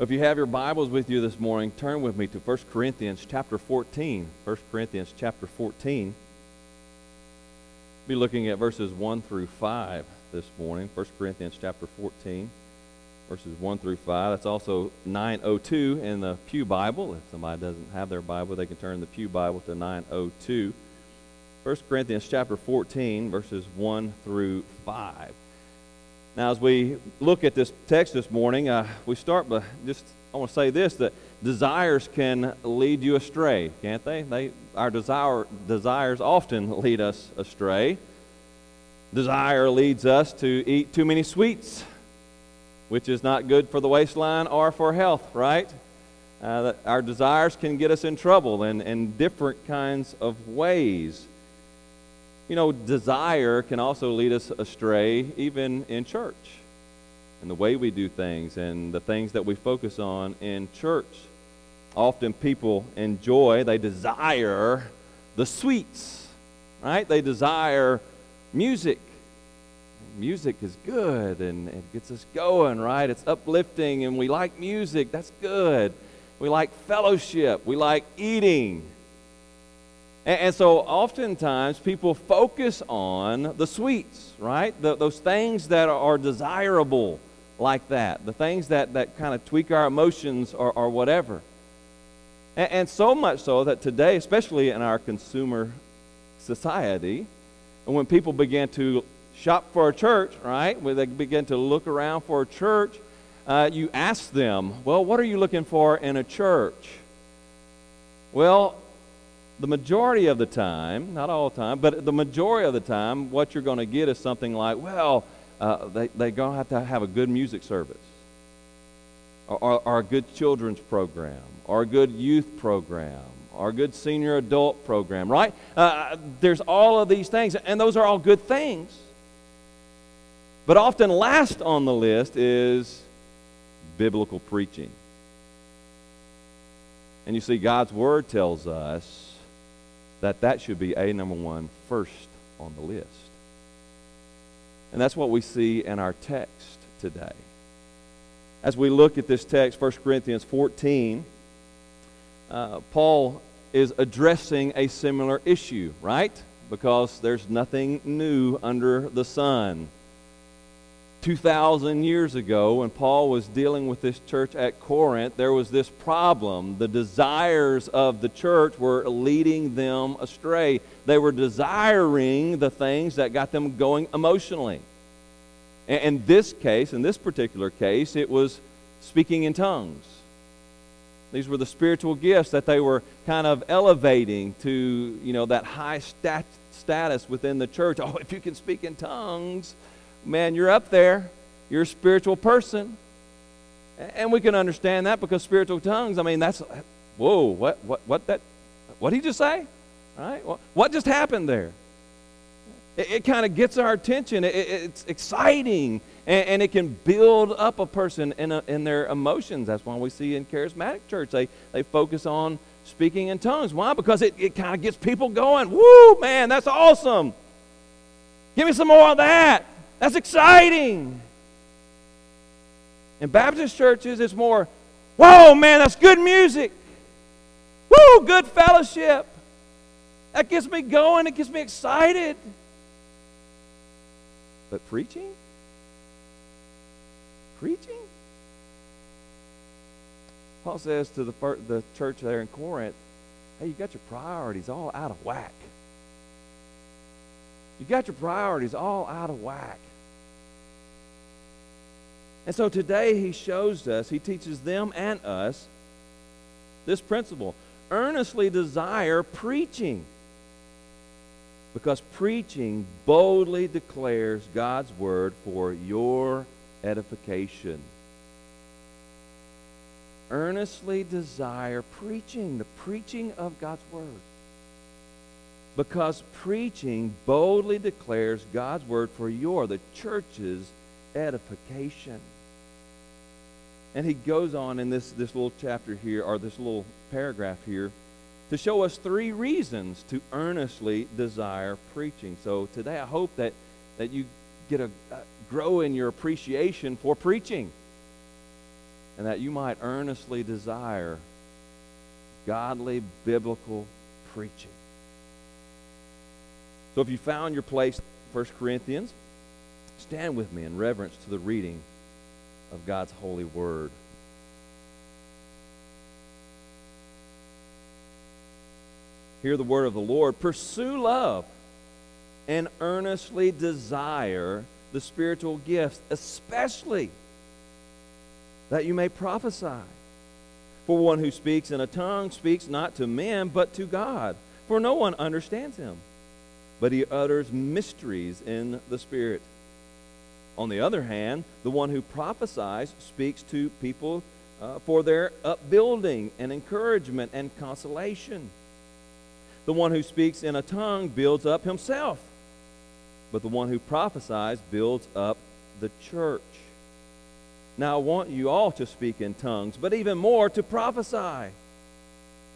If you have your Bibles with you this morning, turn with me to 1 Corinthians chapter 14. 1 Corinthians chapter 14. Be looking at verses 1 through 5 this morning. 1 Corinthians chapter 14, verses 1 through 5. That's also 902 in the Pew Bible. If somebody doesn't have their Bible, they can turn the Pew Bible to 902. 1 Corinthians chapter 14, verses 1 through 5. Now, as we look at this text this morning, uh, we start by just, I want to say this that desires can lead you astray, can't they? they our desire, desires often lead us astray. Desire leads us to eat too many sweets, which is not good for the waistline or for health, right? Uh, our desires can get us in trouble in, in different kinds of ways. You know, desire can also lead us astray, even in church, and the way we do things and the things that we focus on in church. Often people enjoy, they desire the sweets, right? They desire music. Music is good and it gets us going, right? It's uplifting and we like music. That's good. We like fellowship. We like eating. And, and so oftentimes people focus on the sweets, right? The, those things that are desirable like that, the things that, that kind of tweak our emotions or, or whatever. And, and so much so that today, especially in our consumer society, and when people begin to shop for a church, right, when they begin to look around for a church, uh, you ask them, well, what are you looking for in a church? Well, the majority of the time, not all the time, but the majority of the time, what you're going to get is something like, well, uh, they, they're going to have to have a good music service, or, or, or, a good children's program, or a good youth program, or a good senior adult program, right? Uh, there's all of these things, and those are all good things. But often, last on the list is biblical preaching. And you see, God's Word tells us that that should be a number one first on the list. And that's what we see in our text today. As we look at this text, 1 Corinthians 14, uh, Paul is addressing a similar issue, right? Because there's nothing new under the sun. 2,000 years ago, when Paul was dealing with this church at Corinth, there was this problem. The desires of the church were leading them astray. They were desiring the things that got them going emotionally. And in this case, in this particular case, it was speaking in tongues. These were the spiritual gifts that they were kind of elevating to, you know, that high stat- status within the church. Oh, if you can speak in tongues, man, you're up there. You're a spiritual person. And we can understand that because spiritual tongues, I mean, that's, whoa, what, what, what that, what did he just say? Right? What just happened there? It, it kind of gets our attention. It, it's exciting, and, and, it can build up a person in, a, in their emotions. That's why we see in charismatic church, they, they focus on speaking in tongues. Why? Because it, it kind of gets people going. Woo, man, that's awesome. Give me some more of that. That's exciting. In Baptist churches, it's more, whoa, man, that's good music. Woo, good fellowship. That gets me going, it gets me excited. But preaching? Preaching? Paul says to the, the church there in Corinth, hey, you got your priorities all out of whack. You got your priorities all out of whack. And so today he shows us, he teaches them and us this principle earnestly desire preaching. Because preaching boldly declares God's word for your edification. Earnestly desire preaching, the preaching of God's word. Because preaching boldly declares God's word for your, the church's edification. And he goes on in this, this little chapter here, or this little paragraph here, to show us three reasons to earnestly desire preaching. So today I hope that, that you get a, uh, grow in your appreciation for preaching. and that you might earnestly desire godly biblical preaching. So if you found your place, 1 Corinthians, stand with me in reverence to the reading of God's holy word. Hear the word of the Lord. Pursue love and earnestly desire the spiritual gifts, especially that you may prophesy. For one who speaks in a tongue speaks not to men, but to God, for no one understands him. But he utters mysteries in the Spirit. On the other hand, the one who prophesies speaks to people uh, for their upbuilding and encouragement and consolation. The one who speaks in a tongue builds up himself, but the one who prophesies builds up the church. Now I want you all to speak in tongues, but even more to prophesy.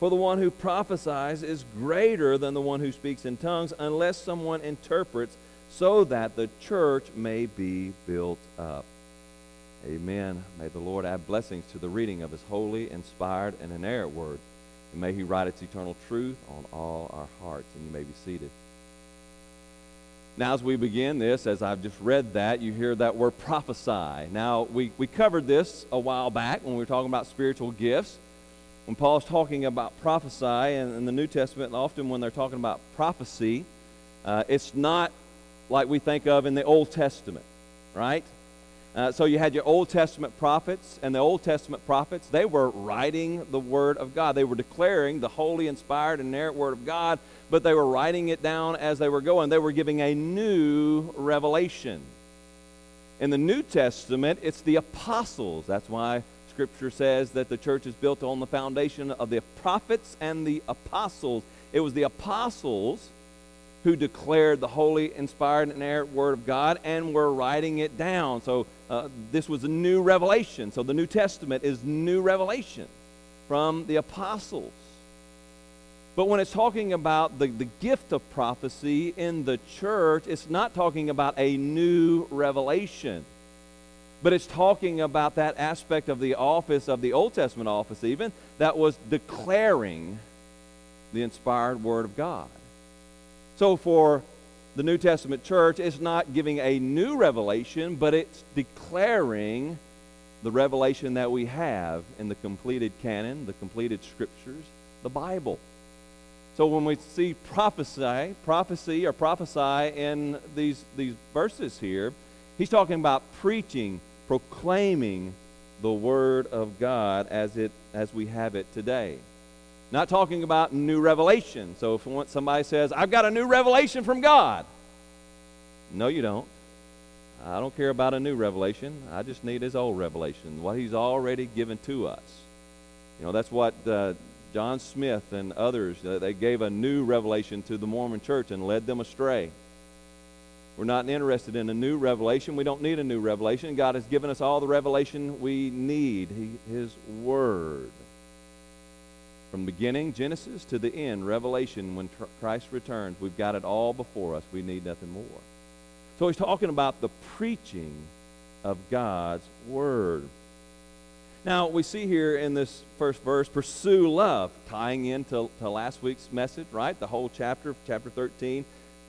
For the one who prophesies is greater than the one who speaks in tongues, unless someone interprets, so that the church may be built up. Amen. May the Lord add blessings to the reading of his holy, inspired, and inerrant word. And may he write its eternal truth on all our hearts. And you may be seated. Now, as we begin this, as I've just read that, you hear that word prophesy. Now, we, we covered this a while back when we were talking about spiritual gifts. When Paul's talking about prophesy in, in the New Testament, often when they're talking about prophecy, uh, it's not like we think of in the Old Testament, right? Uh, so you had your Old Testament prophets, and the Old Testament prophets, they were writing the Word of God. They were declaring the holy, inspired, and inerrant Word of God but they were writing it down as they were going. They were giving a new revelation. In the New Testament, it's the apostles. That's why Scripture says that the church is built on the foundation of the prophets and the apostles. It was the apostles who declared the holy, inspired, and inerrant Word of God and were writing it down. So uh, this was a new revelation. So the New Testament is new revelation from the apostles. But when it's talking about the, the gift of prophecy in the church, it's not talking about a new revelation. But it's talking about that aspect of the office, of the Old Testament office even, that was declaring the inspired Word of God. So for the New Testament church, it's not giving a new revelation, but it's declaring the revelation that we have in the completed canon, the completed scriptures, the Bible. So when we see prophesy, prophecy or prophesy in these, these verses here, he's talking about preaching, proclaiming the word of God as it as we have it today. Not talking about new revelation. So if somebody says, I've got a new revelation from God. No, you don't. I don't care about a new revelation. I just need his old revelation, what he's already given to us. You know, that's what uh, John Smith and others, uh, they gave a new revelation to the Mormon church and led them astray. We're not interested in a new revelation. We don't need a new revelation. God has given us all the revelation we need, he, His Word. From beginning, Genesis, to the end, Revelation, when tr- Christ returns, we've got it all before us. We need nothing more. So he's talking about the preaching of God's Word. Now, we see here in this first verse, pursue love, tying into to last week's message, right? The whole chapter, chapter 13.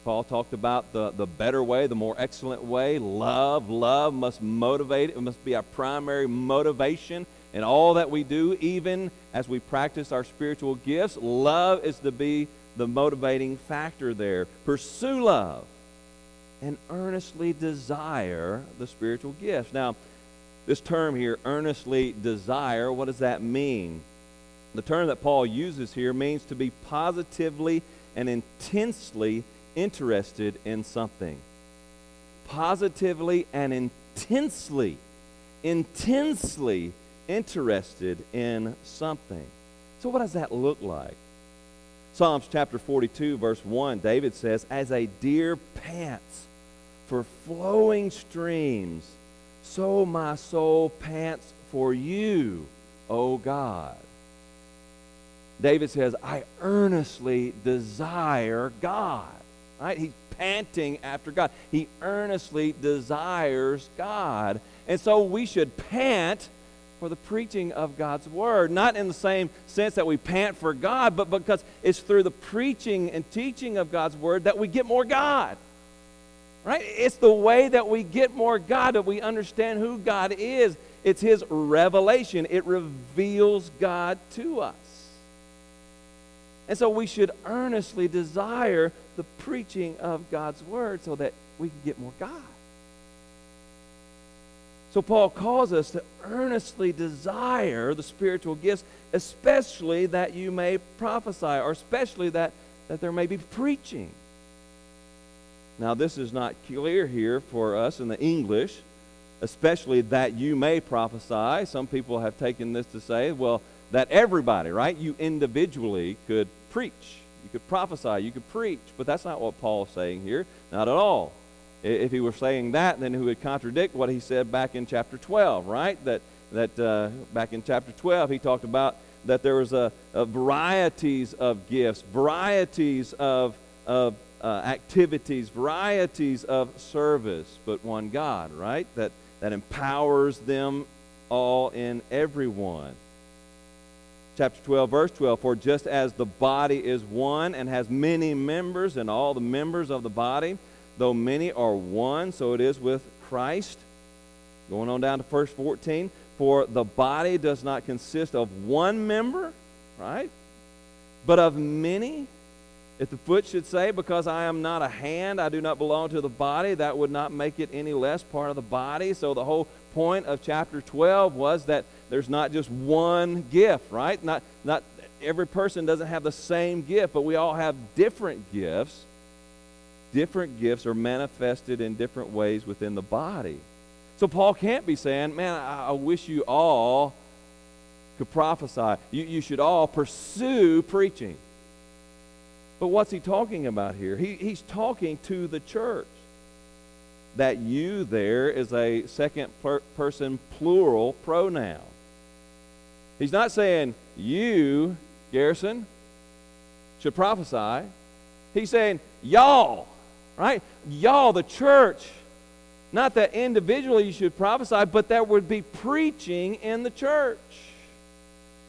Paul talked about the, the better way, the more excellent way. Love, love must motivate. It must be our primary motivation in all that we do, even as we practice our spiritual gifts. Love is to be the motivating factor there. Pursue love and earnestly desire the spiritual gifts. Now, this term here, earnestly desire, what does that mean? The term that Paul uses here means to be positively and intensely interested in something. Positively and intensely, intensely interested in something. So, what does that look like? Psalms chapter 42, verse 1, David says, As a deer pants for flowing streams, so my soul pants for you, O God. David says, I earnestly desire God. Right? He's panting after God. He earnestly desires God. And so we should pant for the preaching of God's word. Not in the same sense that we pant for God, but because it's through the preaching and teaching of God's word that we get more God. Right? It's the way that we get more God, that we understand who God is. It's His revelation, it reveals God to us. And so we should earnestly desire the preaching of God's word so that we can get more God. So Paul calls us to earnestly desire the spiritual gifts, especially that you may prophesy, or especially that, that there may be preaching. Now, this is not clear here for us in the English, especially that you may prophesy. Some people have taken this to say, well, that everybody, right? You individually could preach. You could prophesy. You could preach. But that's not what Paul's saying here. Not at all. If he were saying that, then he would contradict what he said back in chapter 12, right? That, that uh, back in chapter 12, he talked about that there was a, a varieties of gifts, varieties of, of uh, activities, varieties of service, but one God, right? That, that empowers them all in everyone chapter 12, verse 12 For just as the body is one and has many members, and all the members of the body, though many are one, so it is with Christ. Going on down to verse 14 For the body does not consist of one member, right? But of many. If the foot should say, Because I am not a hand, I do not belong to the body, that would not make it any less part of the body. So the whole point of chapter 12 was that there's not just one gift, right? Not, not every person doesn't have the same gift, but we all have different gifts. Different gifts are manifested in different ways within the body. So Paul can't be saying, man, I, I wish you all could prophesy. You, you should all pursue preaching. But what's he talking about here? He, he's talking to the church. That you there is a second per- person plural pronoun. He's not saying you, Garrison, should prophesy. He's saying y'all, right? Y'all, the church. Not that individually you should prophesy, but there would be preaching in the church.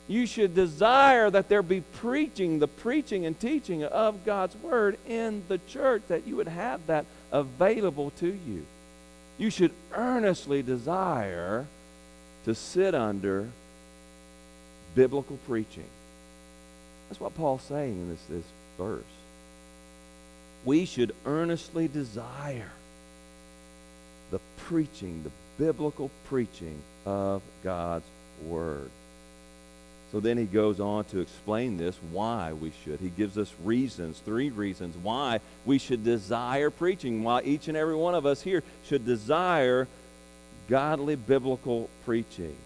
You should desire that there be preaching, the preaching and teaching of God's word in the church, that you would have that available to you. You should earnestly desire to sit under biblical preaching. That's what Paul's saying in this, this verse. We should earnestly desire the preaching, the biblical preaching of God's Word. So then he goes on to explain this, why we should. He gives us reasons, three reasons why we should desire preaching, why each and every one of us here should desire godly biblical preaching.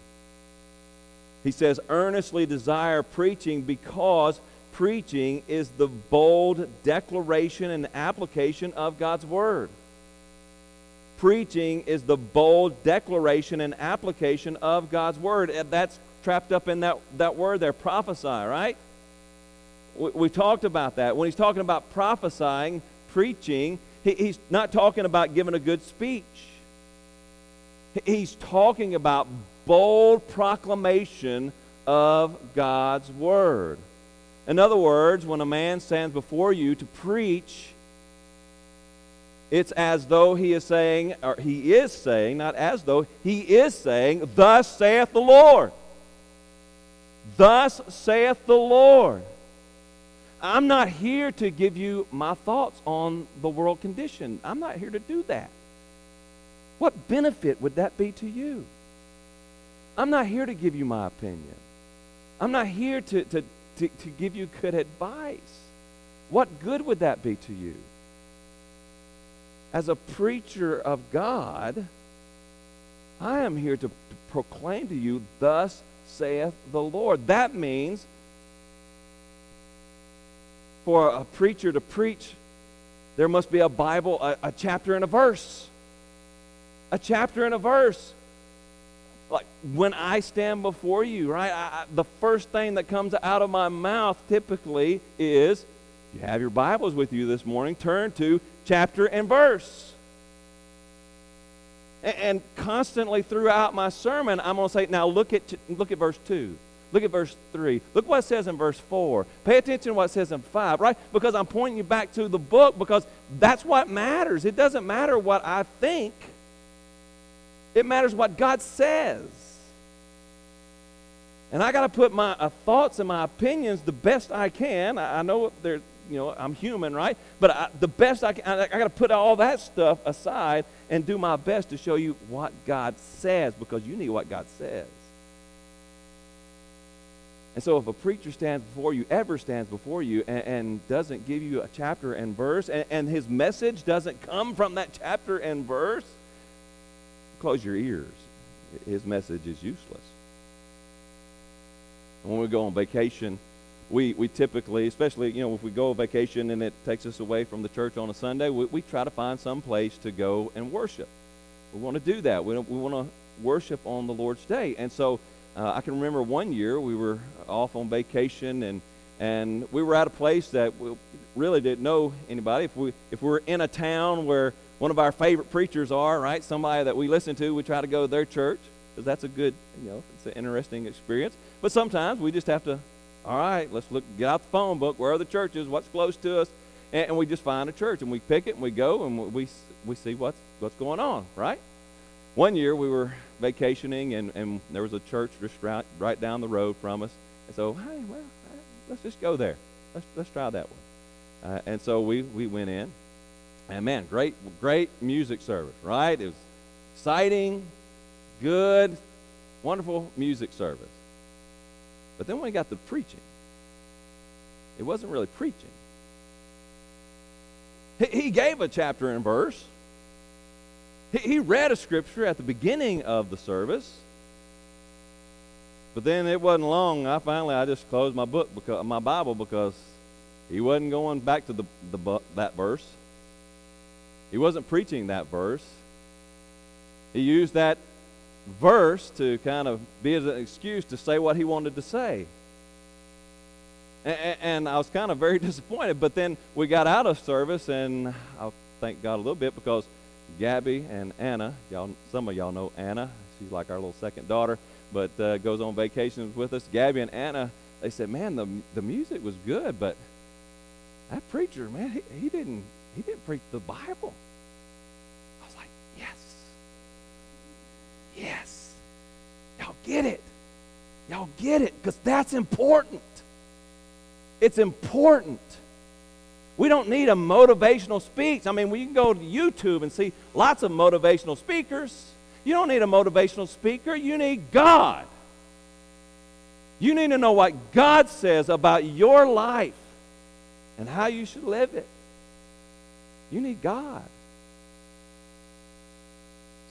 He says, earnestly desire preaching because preaching is the bold declaration and application of God's Word. Preaching is the bold declaration and application of God's Word. And that's trapped up in that, that word there, prophesy, right? We, we talked about that. When he's talking about prophesying, preaching, he, he's not talking about giving a good speech. He's talking about bold proclamation of God's word. In other words, when a man stands before you to preach, it's as though he is saying, or he is saying, not as though, he is saying, Thus saith the Lord. Thus saith the Lord. I'm not here to give you my thoughts on the world condition. I'm not here to do that. What benefit would that be to you? I'm not here to give you my opinion. I'm not here to, to, to, to give you good advice. What good would that be to you? As a preacher of God, I am here to, to proclaim to you, Thus saith the Lord. That means for a preacher to preach, there must be a Bible, a, a chapter and a verse. A chapter and a verse like when I stand before you, right? I, I, the first thing that comes out of my mouth typically is, you have your Bibles with you this morning, turn to chapter and verse. And, constantly throughout my sermon, I'm going to say, now look at, look at verse 2. Look at verse 3. Look what it says in verse 4. Pay attention to what it says in 5, right? Because I'm pointing you back to the book because that's what matters. It doesn't matter what I think, it matters what God says. And I got to put my uh, thoughts and my opinions the best I can. I, I know they're, you know, I'm human, right? But I, the best I can, I, I got to put all that stuff aside and do my best to show you what God says because you need what God says. And so, if a preacher stands before you, ever stands before you, and, and doesn't give you a chapter and verse, and, and, his message doesn't come from that chapter and verse, close your ears. His message is useless. When we go on vacation, we, we typically, especially, you know, if we go on vacation and it takes us away from the church on a Sunday, we, we try to find some place to go and worship. We want to do that. We, we want to worship on the Lord's day. And so uh, I can remember one year we were off on vacation and, and we were at a place that we really didn't know anybody. If, we, if we're in a town where one of our favorite preachers are, right, somebody that we listen to, we try to go to their church because that's a good, you know, it's an interesting experience. But sometimes we just have to, all right, let's look, get out the phone book. Where are the churches? What's close to us? And, and we just find a church and we pick it and we go and we, we see what's, what's going on, right? One year we were vacationing and, and there was a church just right, right down the road from us. And so, hey, well, let's just go there. Let's, let's try that one. Uh, and so we, we went in. And man, great, great music service, right? It was exciting, good, wonderful music service. But then when we got to preaching, it wasn't really preaching. He, he gave a chapter and verse. He, he read a scripture at the beginning of the service. But then it wasn't long. I finally I just closed my book because my Bible because he wasn't going back to the, the that verse. He wasn't preaching that verse. He used that verse to kind of be as an excuse to say what he wanted to say. And, and I was kind of very disappointed. But then we got out of service, and I'll thank God a little bit because Gabby and Anna, y'all, some of y'all know Anna. She's like our little second daughter, but uh, goes on vacations with us. Gabby and Anna, they said, "Man, the the music was good, but that preacher, man, he, he didn't he didn't preach the Bible." Yes. Y'all get it. Y'all get it because that's important. It's important. We don't need a motivational speech. I mean, we can go to YouTube and see lots of motivational speakers. You don't need a motivational speaker, you need God. You need to know what God says about your life and how you should live it. You need God.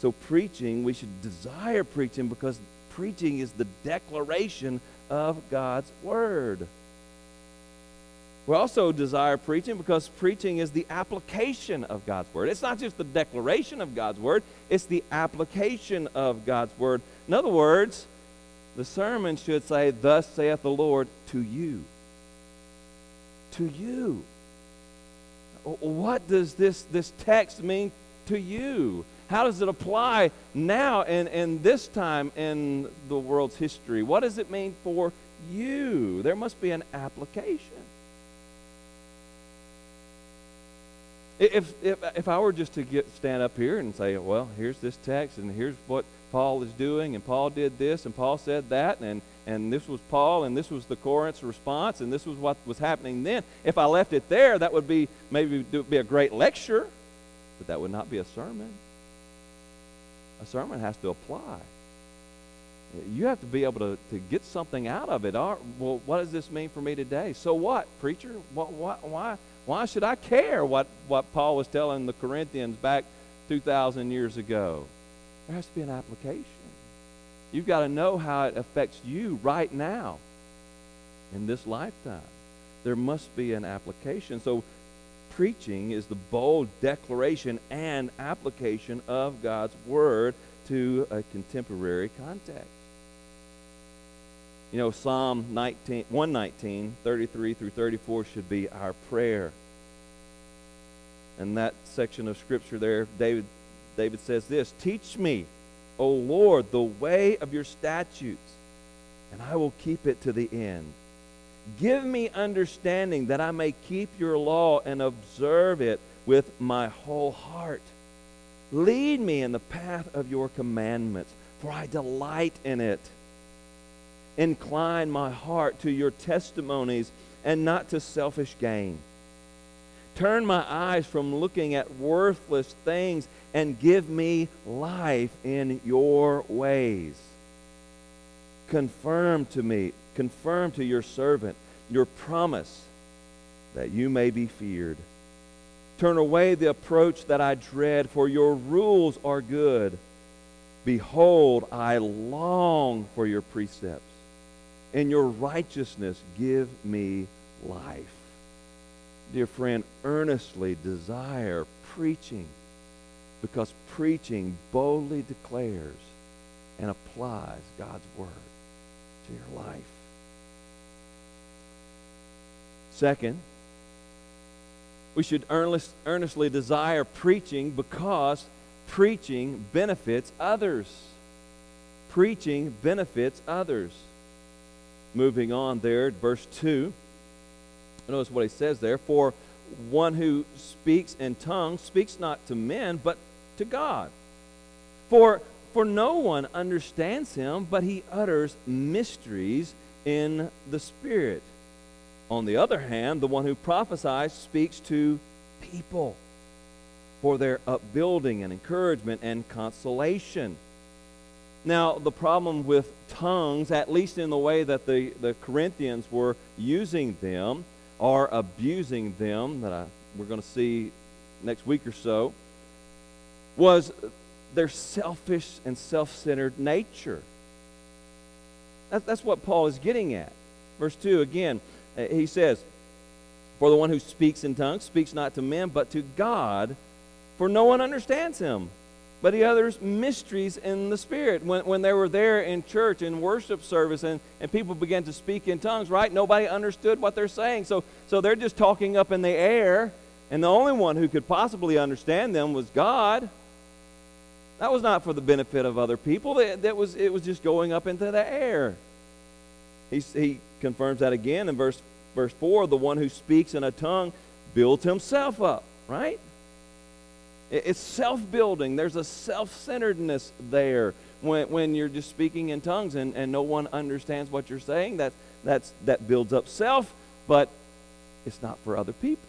So, preaching, we should desire preaching because preaching is the declaration of God's Word. We also desire preaching because preaching is the application of God's Word. It's not just the declaration of God's Word, it's the application of God's Word. In other words, the sermon should say, Thus saith the Lord to you. To you. What does this, this text mean to you? How does it apply now and, and this time in the world's history? What does it mean for you? There must be an application. If, if, if I were just to get stand up here and say, well, here's this text and here's what Paul is doing, and Paul did this, and Paul said that, and, and this was Paul, and this was the Corinth's response, and this was what was happening then. If I left it there, that would be maybe be a great lecture, but that would not be a sermon a sermon has to apply. You have to be able to, to get something out of it. Well, what does this mean for me today? So what, preacher? What, what, why, why should I care what, what Paul was telling the Corinthians back 2,000 years ago? There has to be an application. You've got to know how it affects you right now in this lifetime. There must be an application. So preaching is the bold declaration and application of God's Word to a contemporary context. You know, Psalm 19, 119, 33 through 34 should be our prayer. And that section of Scripture there, David David says this Teach me, O Lord, the way of your statutes, and I will keep it to the end. Give me understanding that I may keep your law and observe it with my whole heart. Lead me in the path of your commandments, for I delight in it. Incline my heart to your testimonies and not to selfish gain. Turn my eyes from looking at worthless things and give me life in your ways. Confirm to me, confirm to your servant your promise that you may be feared. Turn away the approach that I dread, for your rules are good. Behold, I long for your precepts. and your righteousness, give me life. Dear friend, earnestly desire preaching because preaching boldly declares and applies God's word to your life. Second, we should earnestly desire preaching because preaching benefits others. Preaching benefits others. Moving on there, verse 2. Notice what he says there. For one who speaks in tongues speaks not to men, but to God. For, for no one understands him, but he utters mysteries in the Spirit. On the other hand, the one who prophesies speaks to people for their upbuilding and encouragement and consolation. Now, the problem with tongues, at least in the way that the, the Corinthians were using them or abusing them, that I, we're going to see next week or so, was their selfish and self centered nature. That, that's what Paul is getting at. Verse 2 again, Uh, he says, For the one who speaks in tongues speaks not to men, but to God, for no one understands him. But he utters mysteries in the Spirit. When, when they were there in church, in worship service, and, and people began to speak in tongues, right? Nobody understood what they're saying. So, so they're just talking up in the air, and the only one who could possibly understand them was God. That was not for the benefit of other people. That, that was, it was just going up into the air. He, he confirms that again in verse, verse 4 the one who speaks in a tongue builds himself up, right? It's self building. There's a self centeredness there when, when you're just speaking in tongues and, and no one understands what you're saying. That, that's, that builds up self, but it's not for other people.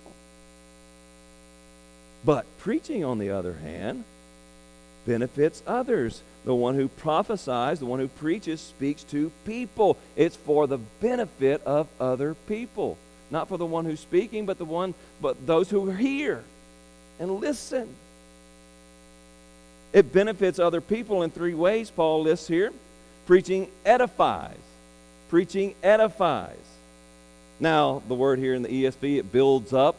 But preaching, on the other hand, benefits others. The one who prophesies, the one who preaches, speaks to people. It's for the benefit of other people. Not for the one who's speaking, but the one, but those who hear and listen. It benefits other people in three ways, Paul lists here. Preaching edifies. Preaching edifies. Now, the word here in the ESV, it builds up.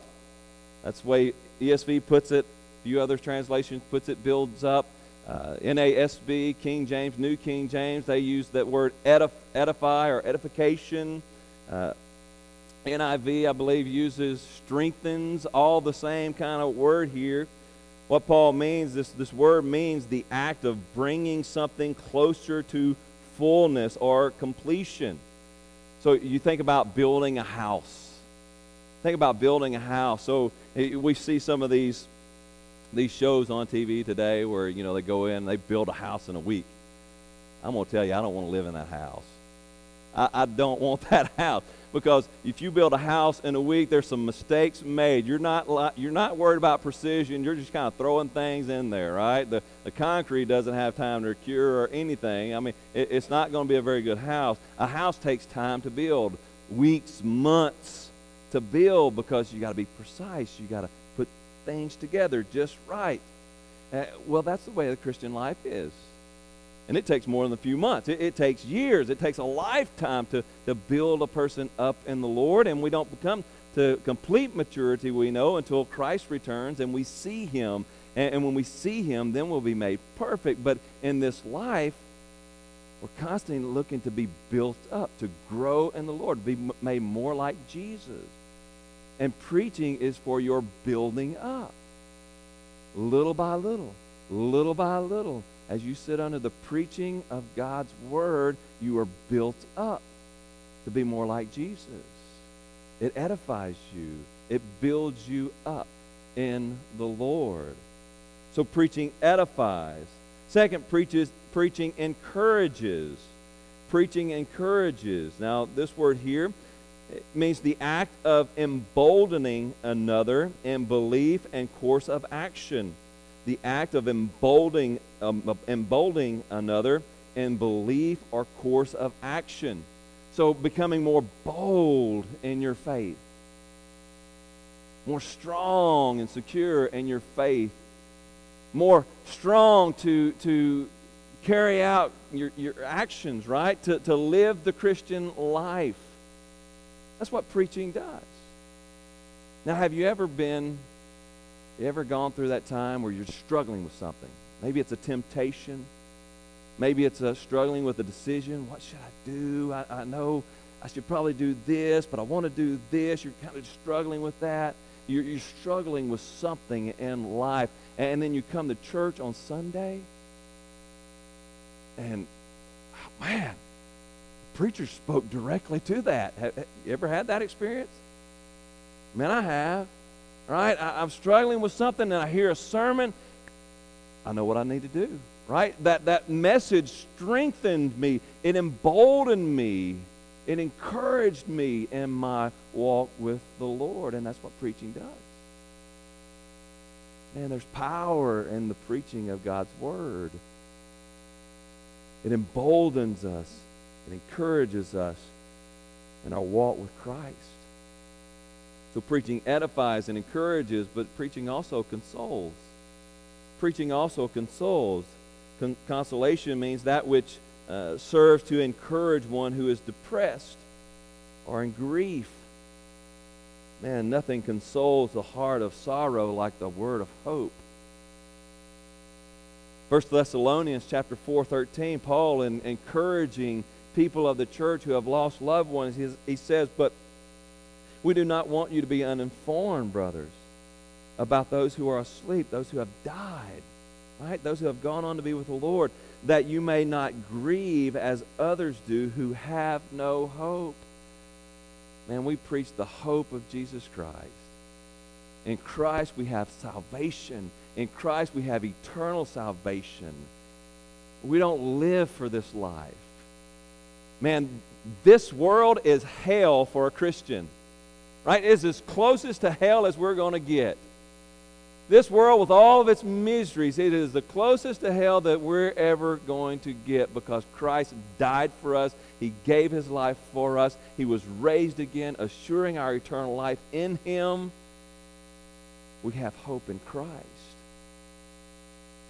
That's the way ESV puts it. Few other translations puts it builds up. Uh, NASB, King James, New King James, they use that word edif- edify or edification. Uh, NIV, I believe, uses strengthens, all the same kind of word here. What Paul means, this, this word means the act of bringing something closer to fullness or completion. So you think about building a house. Think about building a house. So eh, we see some of these these shows on TV today where, you know, they go in and they build a house in a week. I'm going to tell you, I don't want to live in that house. I, I don't want that house because if you build a house in a week, there's some mistakes made. You're not li- you're not worried about precision. You're just kind of throwing things in there, right? The the concrete doesn't have time to cure or anything. I mean, it, it's not going to be a very good house. A house takes time to build, weeks, months to build because you got to be precise. You got to things together just right. Uh, well, that's the way the Christian life is. And it takes more than a few months. It, it, takes years. It takes a lifetime to, to build a person up in the Lord. And we don't become to complete maturity, we know, until Christ returns and we see him. And, and when we see him, then we'll be made perfect. But in this life, we're constantly looking to be built up, to grow in the Lord, be made more like Jesus. And preaching is for your building up. Little by little, little by little, as you sit under the preaching of God's word, you are built up to be more like Jesus. It edifies you, it builds you up in the Lord. So preaching edifies. Second, preaches, preaching encourages. Preaching encourages. Now, this word here means the act of emboldening another in belief and course of action. The act of emboldening, um, emboldening another in belief or course of action. So becoming more bold in your faith, more strong and secure in your faith, more strong to, to carry out your, your actions, right? To, to live the Christian life. That's what preaching does. Now, have you ever been, ever gone through that time where you're struggling with something? Maybe it's a temptation. Maybe it's a struggling with a decision. What should I do? I, I know I should probably do this, but I want to do this. You're kind of struggling with that. You're, you're struggling with something in life. And then you come to church on Sunday, and oh, man, preacher spoke directly to that. Have, have you ever had that experience? Man, I have. Right? I, I'm struggling with something, and I hear a sermon. I know what I need to do right? That, that message strengthened me, it emboldened me, it encouraged me in my walk with the Lord, and that's what preaching does. Man, there's power in the preaching of God's Word. It emboldens us, it encourages us in our walk with Christ. So preaching edifies and encourages, but preaching also consoles. Preaching also consoles. Con- consolation means that which uh, serves to encourage one who is depressed or in grief. Man, nothing consoles the heart of sorrow like the word of hope. 1 Thessalonians chapter 4, 13, Paul in encouraging people of the church who have lost loved ones, he, he says, But we do not want you to be uninformed, brothers, about those who are asleep, those who have died right? Those who have gone on to be with the Lord, that you may not grieve as others do who have no hope. Man, we preach the hope of Jesus Christ. In Christ we have salvation. In Christ we have eternal salvation. We don't live for this life. Man, this world is hell for a Christian. Right? It's as closest to hell as we're going to get. This world, with all of its miseries, it is the closest to hell that we're ever going to get because Christ died for us. He gave his life for us. He was raised again, assuring our eternal life in him. We have hope in Christ.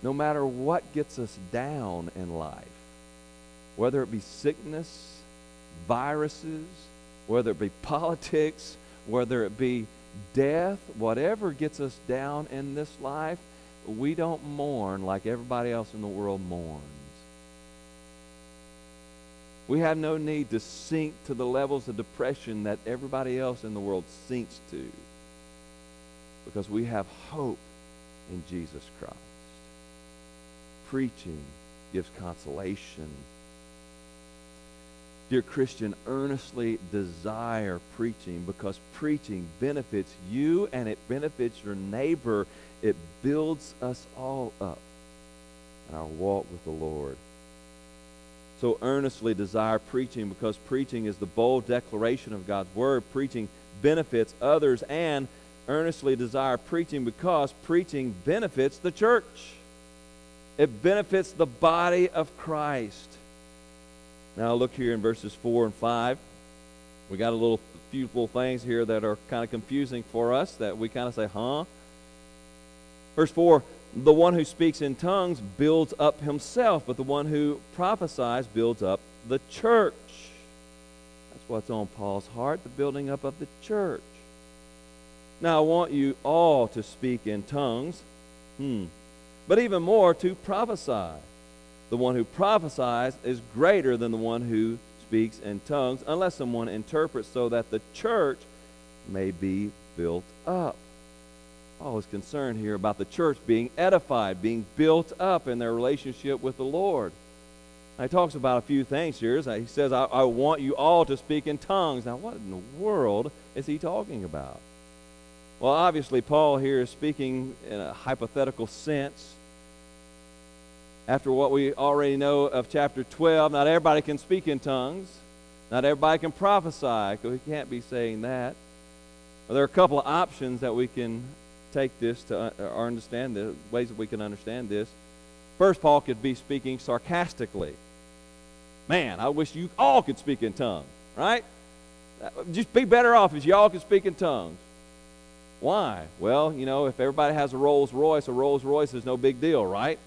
No matter what gets us down in life, whether it be sickness, viruses, whether it be politics, whether it be death, whatever gets us down in this life, we don't mourn like everybody else in the world mourns. We have no need to sink to the levels of depression that everybody else in the world sinks to because we have hope in Jesus Christ. Preaching gives consolation Dear Christian, earnestly desire preaching because preaching benefits you and it benefits your neighbor. It builds us all up in our walk with the Lord. So earnestly desire preaching because preaching is the bold declaration of God's word. Preaching benefits others and earnestly desire preaching because preaching benefits the church. It benefits the body of Christ. Now look here in verses 4 and 5. We got a little few little things here that are kind of confusing for us that we kind of say, huh? Verse 4 The one who speaks in tongues builds up himself, but the one who prophesies builds up the church. That's what's on Paul's heart, the building up of the church. Now, I want you all to speak in tongues, hmm, but even more to prophesy the one who prophesies is greater than the one who speaks in tongues, unless someone interprets, so that the church may be built up. Paul is concerned here about the church being edified, being built up in their relationship with the Lord. He talks about a few things here. He says, I, I want you all to speak in tongues. Now, what in the world is he talking about? Well, obviously, Paul here is speaking in a hypothetical sense. After what we already know of chapter 12, not everybody can speak in tongues. Not everybody can prophesy, because we can't be saying that. There are a couple of options that we can take this to uh, or understand the ways that we can understand this. First, Paul could be speaking sarcastically. Man, I wish you all could speak in tongues, right? Uh, just be better off if you all could speak in tongues. Why? Well, you know, if everybody has a Rolls Royce, a Rolls Royce is no big deal, right?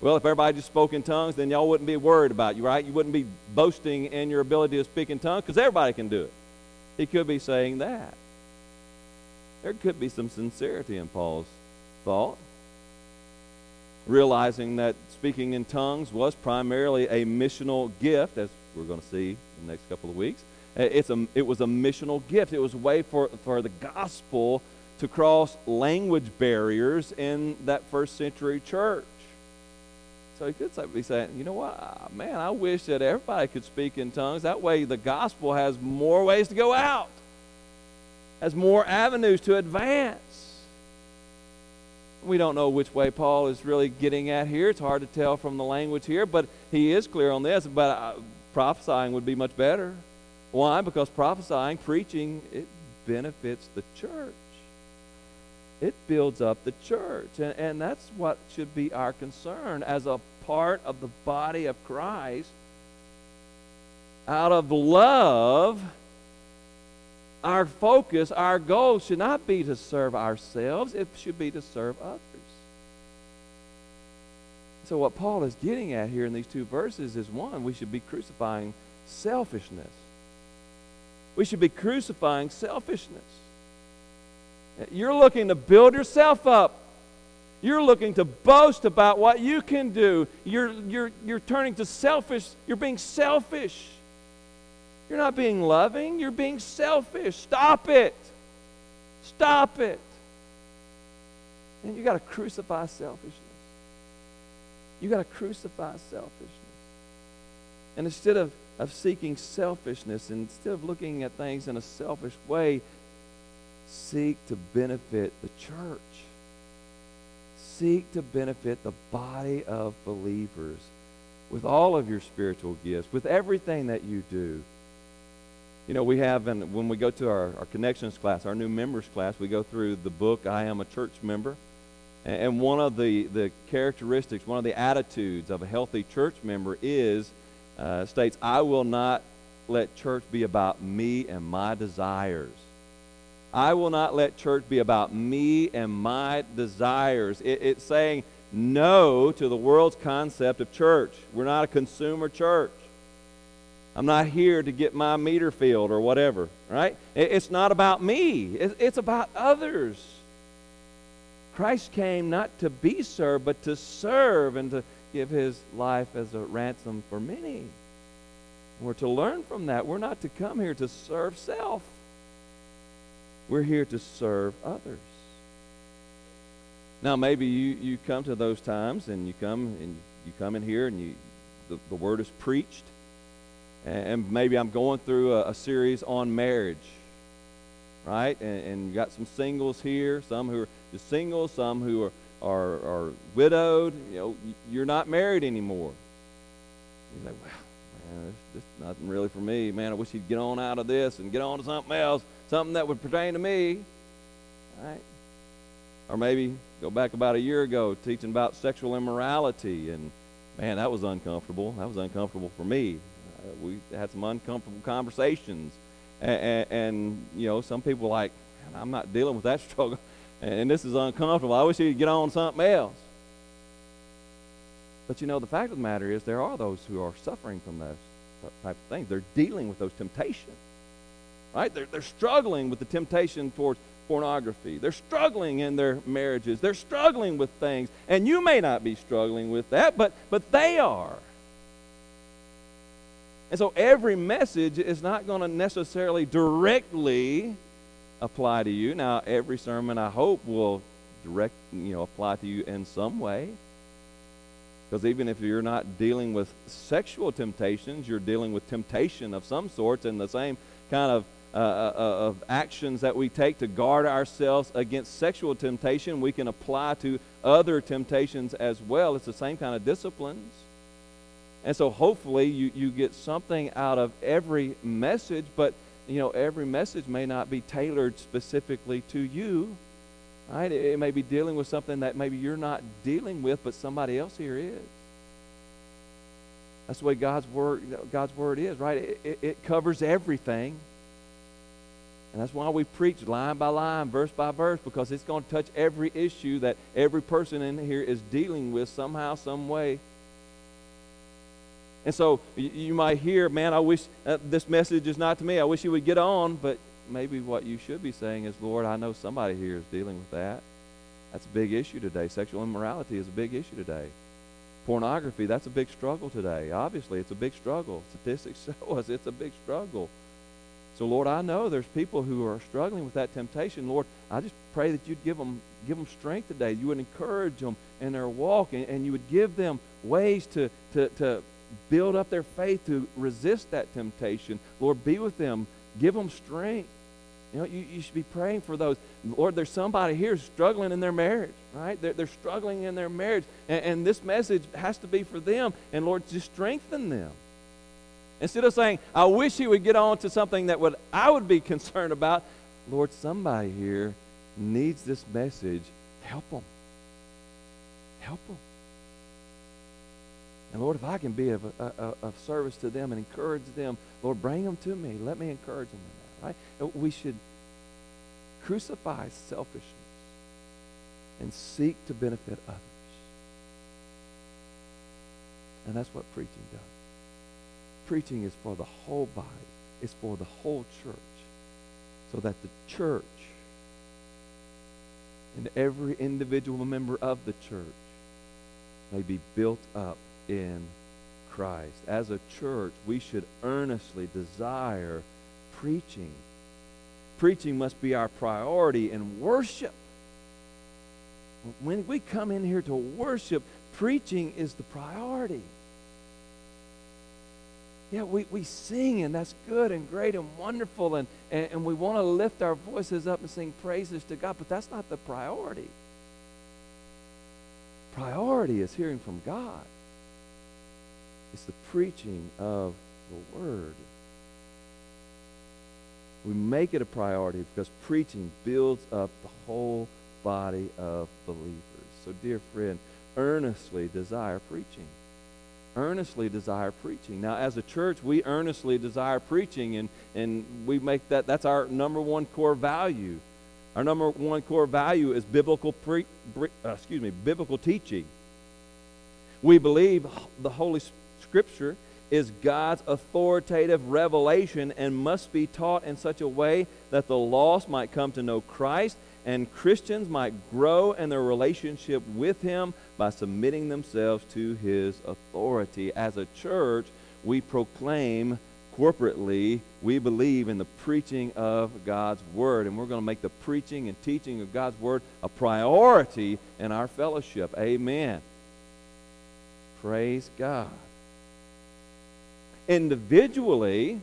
Well, if everybody just spoke in tongues, then y'all wouldn't be worried about you, right? You wouldn't be boasting in your ability to speak in tongues because everybody can do it. He could be saying that there could be some sincerity in Paul's thought. Realizing that speaking in tongues was primarily a missional gift, as we're going to see in the next couple of weeks. Uh, it's a, it was a missional gift. It was a way for, for the gospel to cross language barriers in that first century church. So he could be saying, you know what, man, I wish that everybody could speak in tongues. That way the gospel has more ways to go out has more avenues to advance. We don't know which way Paul is really getting at here. It's hard to tell from the language here, but he is clear on this. But uh, prophesying would be much better. Why? Because prophesying, preaching, it benefits the church. It builds up the church. And, and that's what should be our concern as a part of the body of Christ. Out of love, our focus, our goal should not be to serve ourselves, it should be to serve others. So, what Paul is getting at here in these two verses is one, we should be crucifying selfishness. We should be crucifying selfishness. You're looking to build yourself up. You're looking to boast about what you can do. You're, you're, you're turning to selfish. You're being selfish. You're not being loving, you're being selfish. Stop it. Stop it. And you got to crucify selfishness. You got to crucify selfishness. And instead of, of seeking selfishness, instead of looking at things in a selfish way, seek to benefit the church. Seek to benefit the body of believers with all of your spiritual gifts, with everything that you do. You know, we have, and when we go to our, our connections class, our new members class, we go through the book, I Am a Church Member. And one of the, the characteristics, one of the attitudes of a healthy church member is, uh, states, I will not let church be about me and my desires. I will not let church be about me and my desires. It, it's saying no to the world's concept of church. We're not a consumer church. I'm not here to get my meter filled or whatever, right? It's not about me, it's about others. Christ came not to be served, but to serve and to give his life as a ransom for many. We're to learn from that. We're not to come here to serve self. We're here to serve others. Now, maybe you, you come to those times and you come and you come in here and you the, the word is preached and maybe I'm going through a, a series on marriage, right? And, and, you got some singles here, some who are just single, some who are, are, are widowed. You know, you're not married anymore. You're like, well, man, this, this nothing really for me. Man, I wish he'd get on out of this and get on to something else, something that would pertain to me, right? Or maybe go back about a year ago teaching about sexual immorality and man, that was uncomfortable. That was uncomfortable for me uh, we had some uncomfortable conversations. And, and, and, you know, some people like, I'm not dealing with that struggle. And this is uncomfortable. I wish he'd get on something else. But you know, the fact of the matter is, there are those who are suffering from those type of things. They're dealing with those temptations, right? They're, they're struggling with the temptation towards pornography. They're struggling in their marriages. They're struggling with things. And you may not be struggling with that, but, but they are. And so every message is not going to necessarily directly apply to you. Now, every sermon, I hope, will direct, you know, apply to you in some way. Because even if you're not dealing with sexual temptations, you're dealing with temptation of some sorts, and the same kind of uh, uh, uh, of actions that we take to guard ourselves against sexual temptation, we can apply to other temptations as well. It's the same kind of disciplines. And so hopefully you, you get something out of every message, but you know, every message may not be tailored specifically to you. Right? It, it may be dealing with something that maybe you're not dealing with, but somebody else here is. That's the way God's word, God's word is, right? It, it, it covers everything. And that's why we preach line by line, verse by verse, because it's going to touch every issue that every person in here is dealing with somehow, some way. And so you, might hear, man, I wish uh, this message is not to me. I wish you would get on. But maybe what you should be saying is, Lord, I know somebody here is dealing with that. That's a big issue today. Sexual immorality is a big issue today. Pornography, that's a big struggle today. Obviously, it's a big struggle. Statistics show us it's a big struggle. So, Lord, I know there's people who are struggling with that temptation. Lord, I just pray that you'd give them, give them strength today. You would encourage them in their walk, and, and you would give them ways to, to, to build up their faith to resist that temptation. Lord, be with them. Give them strength. You know, you, you should be praying for those. Lord, there's somebody here struggling in their marriage, right? They're, they're struggling in their marriage. And, and this message has to be for them. And Lord, just strengthen them. Instead of saying, I wish he would get on to something that would I would be concerned about, Lord, somebody here needs this message. Help them. Help them. And Lord, if I can be of, of, of service to them and encourage them, Lord, bring them to me. Let me encourage them in that. Right? We should crucify selfishness and seek to benefit others. And that's what preaching does preaching is for the whole body, it's for the whole church, so that the church and every individual member of the church may be built up in Christ. As a church, we should earnestly desire preaching. Preaching must be our priority in worship. When we come in here to worship, preaching is the priority. Yeah, we, we sing, and that's good and great and wonderful, and, and, and we want to lift our voices up and sing praises to God, but that's not the priority. Priority is hearing from God, it's the preaching of the Word. We make it a priority because preaching builds up the whole body of believers. So, dear friend, earnestly desire preaching earnestly desire preaching. Now, as a church, we earnestly desire preaching, and, and we make that, that's our number one core value. Our number one core value is biblical, pre, uh, excuse me, biblical teaching. We believe the Holy Scripture is God's authoritative revelation and must be taught in such a way that the lost might come to know Christ and Christians might grow in their relationship with Him by submitting themselves to His authority. As a church, we proclaim corporately, we believe in the preaching of God's Word, and we're going to make the preaching and teaching of God's Word a priority in our fellowship. Amen. Praise God. Individually,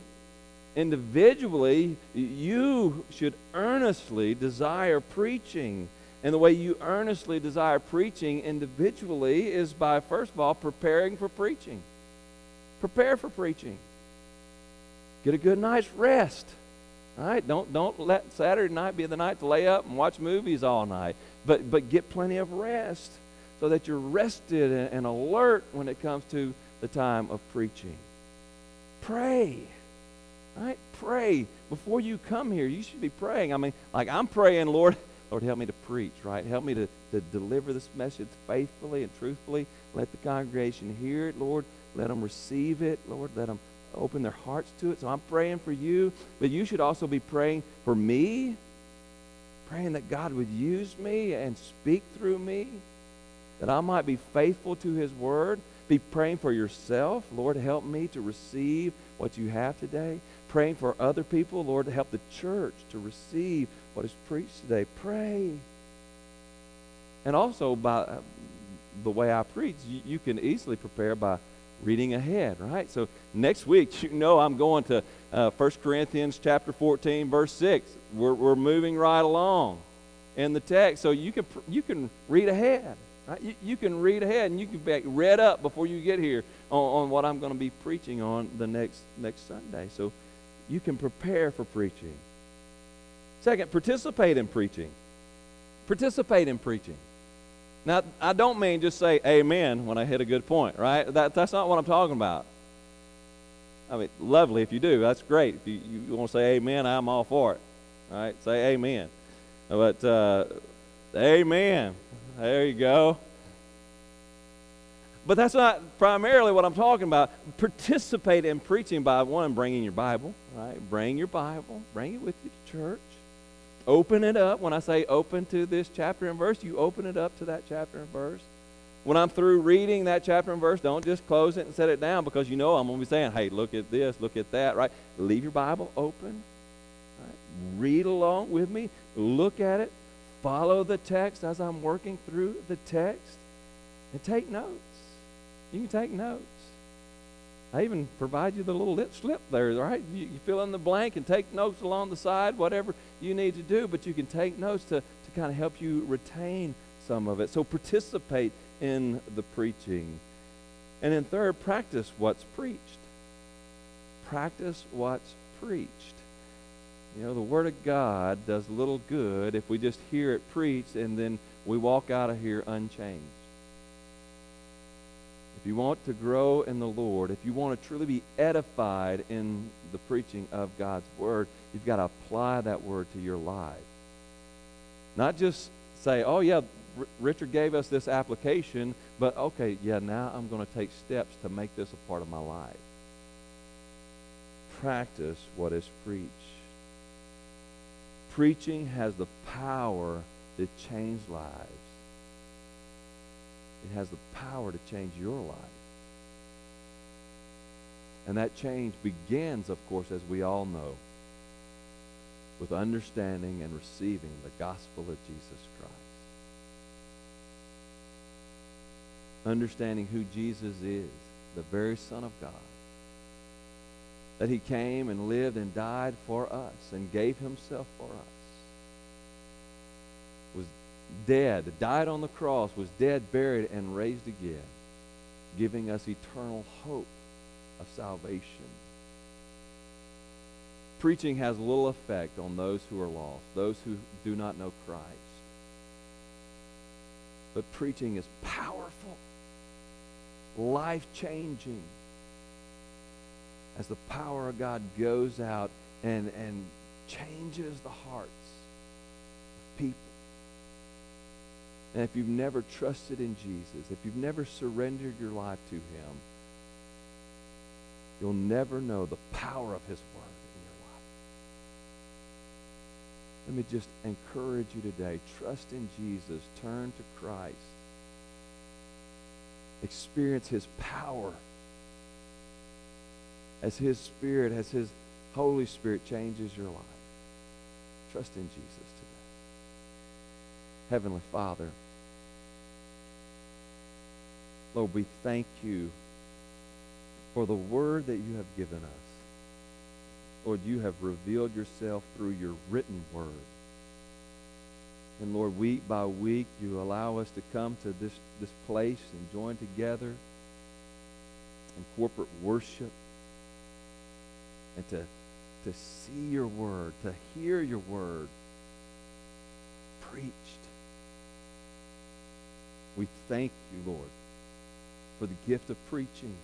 individually, you should earnestly desire preaching. And the way you earnestly desire preaching individually is by, first of all, preparing for preaching. Prepare for preaching. Get a good night's rest. All right? Don't, don't let Saturday night be the night to lay up and watch movies all night. But, but get plenty of rest so that you're rested and, and alert when it comes to the time of preaching. Pray. Right? Pray. Before you come here, you should be praying. I mean, like I'm praying, Lord, Lord, help me to preach, right? Help me to, to deliver this message faithfully and truthfully. Let the congregation hear it, Lord. Let them receive it, Lord. Let them open their hearts to it. So I'm praying for you, but you should also be praying for me, praying that God would use me and speak through me, that I might be faithful to his word. Be praying for yourself. Lord, help me to receive what you have today praying for other people, Lord, to help the church to receive what is preached today. Pray. And also by uh, the way I preach, you, you can easily prepare by reading ahead, right? So next week, you know I'm going to uh, 1 Corinthians chapter 14, verse 6. We're, we're moving right along in the text. So you can, you can read ahead. Right? You, you can read ahead and you can be read up before you get here on, on what I'm going to be preaching on the next, next Sunday. So you can prepare for preaching. Second, participate in preaching. Participate in preaching. Now, I don't mean just say amen when I hit a good point, right? That, that's not what I'm talking about. I mean, lovely if you do. That's great. If you, you want to say amen, I'm all for it. Right? Say amen. But uh, amen. There you go. But that's not primarily what I'm talking about. Participate in preaching by one, bringing your Bible, right? Bring your Bible, bring it with you to church. Open it up. When I say open to this chapter and verse, you open it up to that chapter and verse. When I'm through reading that chapter and verse, don't just close it and set it down because you know I'm going to be saying, hey, look at this, look at that, right? Leave your Bible open. Right? Read along with me. Look at it. Follow the text as I'm working through the text. And take notes. You can take notes. I even provide you the little lit slip there, right? You, you, fill in the blank and take notes along the side, whatever you need to do, but you can take notes to, to kind of help you retain some of it. So participate in the preaching. And then third, practice what's preached. Practice what's preached. You know, the Word of God does little good if we just hear it preached and then we walk out of here unchanged if you want to grow in the Lord, if you want to truly be edified in the preaching of God's word, you've got to apply that word to your life. Not just say, oh, yeah, R- Richard gave us this application, but okay, yeah, now I'm going to take steps to make this a part of my life. Practice what is preached. Preaching has the power to change lives. It has the power to change your life. And that change begins, of course, as we all know, with understanding and receiving the gospel of Jesus Christ. Understanding who Jesus is, the very Son of God. That he came and lived and died for us and gave himself for us Was dead, died on the cross, was dead, buried, and raised again, giving us eternal hope of salvation. Preaching has little effect on those who are lost, those who do not know Christ. But preaching is powerful, life changing, as the power of God goes out and, and changes the hearts of people. And if you've never trusted in Jesus, if you've never surrendered your life to him, you'll never know the power of his word in your life. Let me just encourage you today. Trust in Jesus. Turn to Christ. Experience his power as his spirit, as his Holy Spirit changes your life. Trust in Jesus today. Heavenly Father, Lord, we thank you for the word that you have given us. Lord, you have revealed yourself through your written word. And Lord, week by week, you allow us to come to this, this place and join together in corporate worship and to, to see your word, to hear your word preached. We thank you, Lord, for the gift of preaching.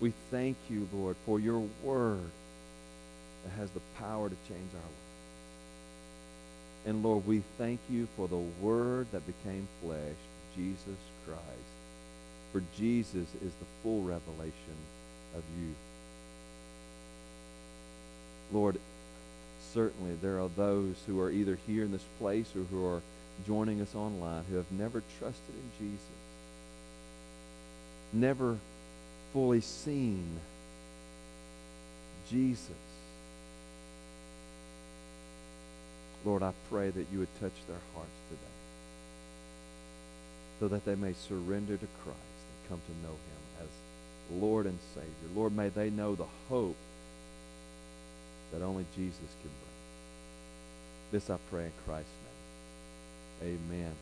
We thank you, Lord, for your word that has the power to change our lives. And Lord, we thank you for the word that became flesh, Jesus Christ. For Jesus is the full revelation of you. Lord, certainly there are those who are either here in this place or who are joining us online who have never trusted in Jesus never fully seen Jesus. Lord, I pray that you would touch their hearts today. so that they may surrender to Christ and come to know him as Lord and Savior. Lord, may they know the hope that only Jesus can bring. This I pray in Christ's name. Amen.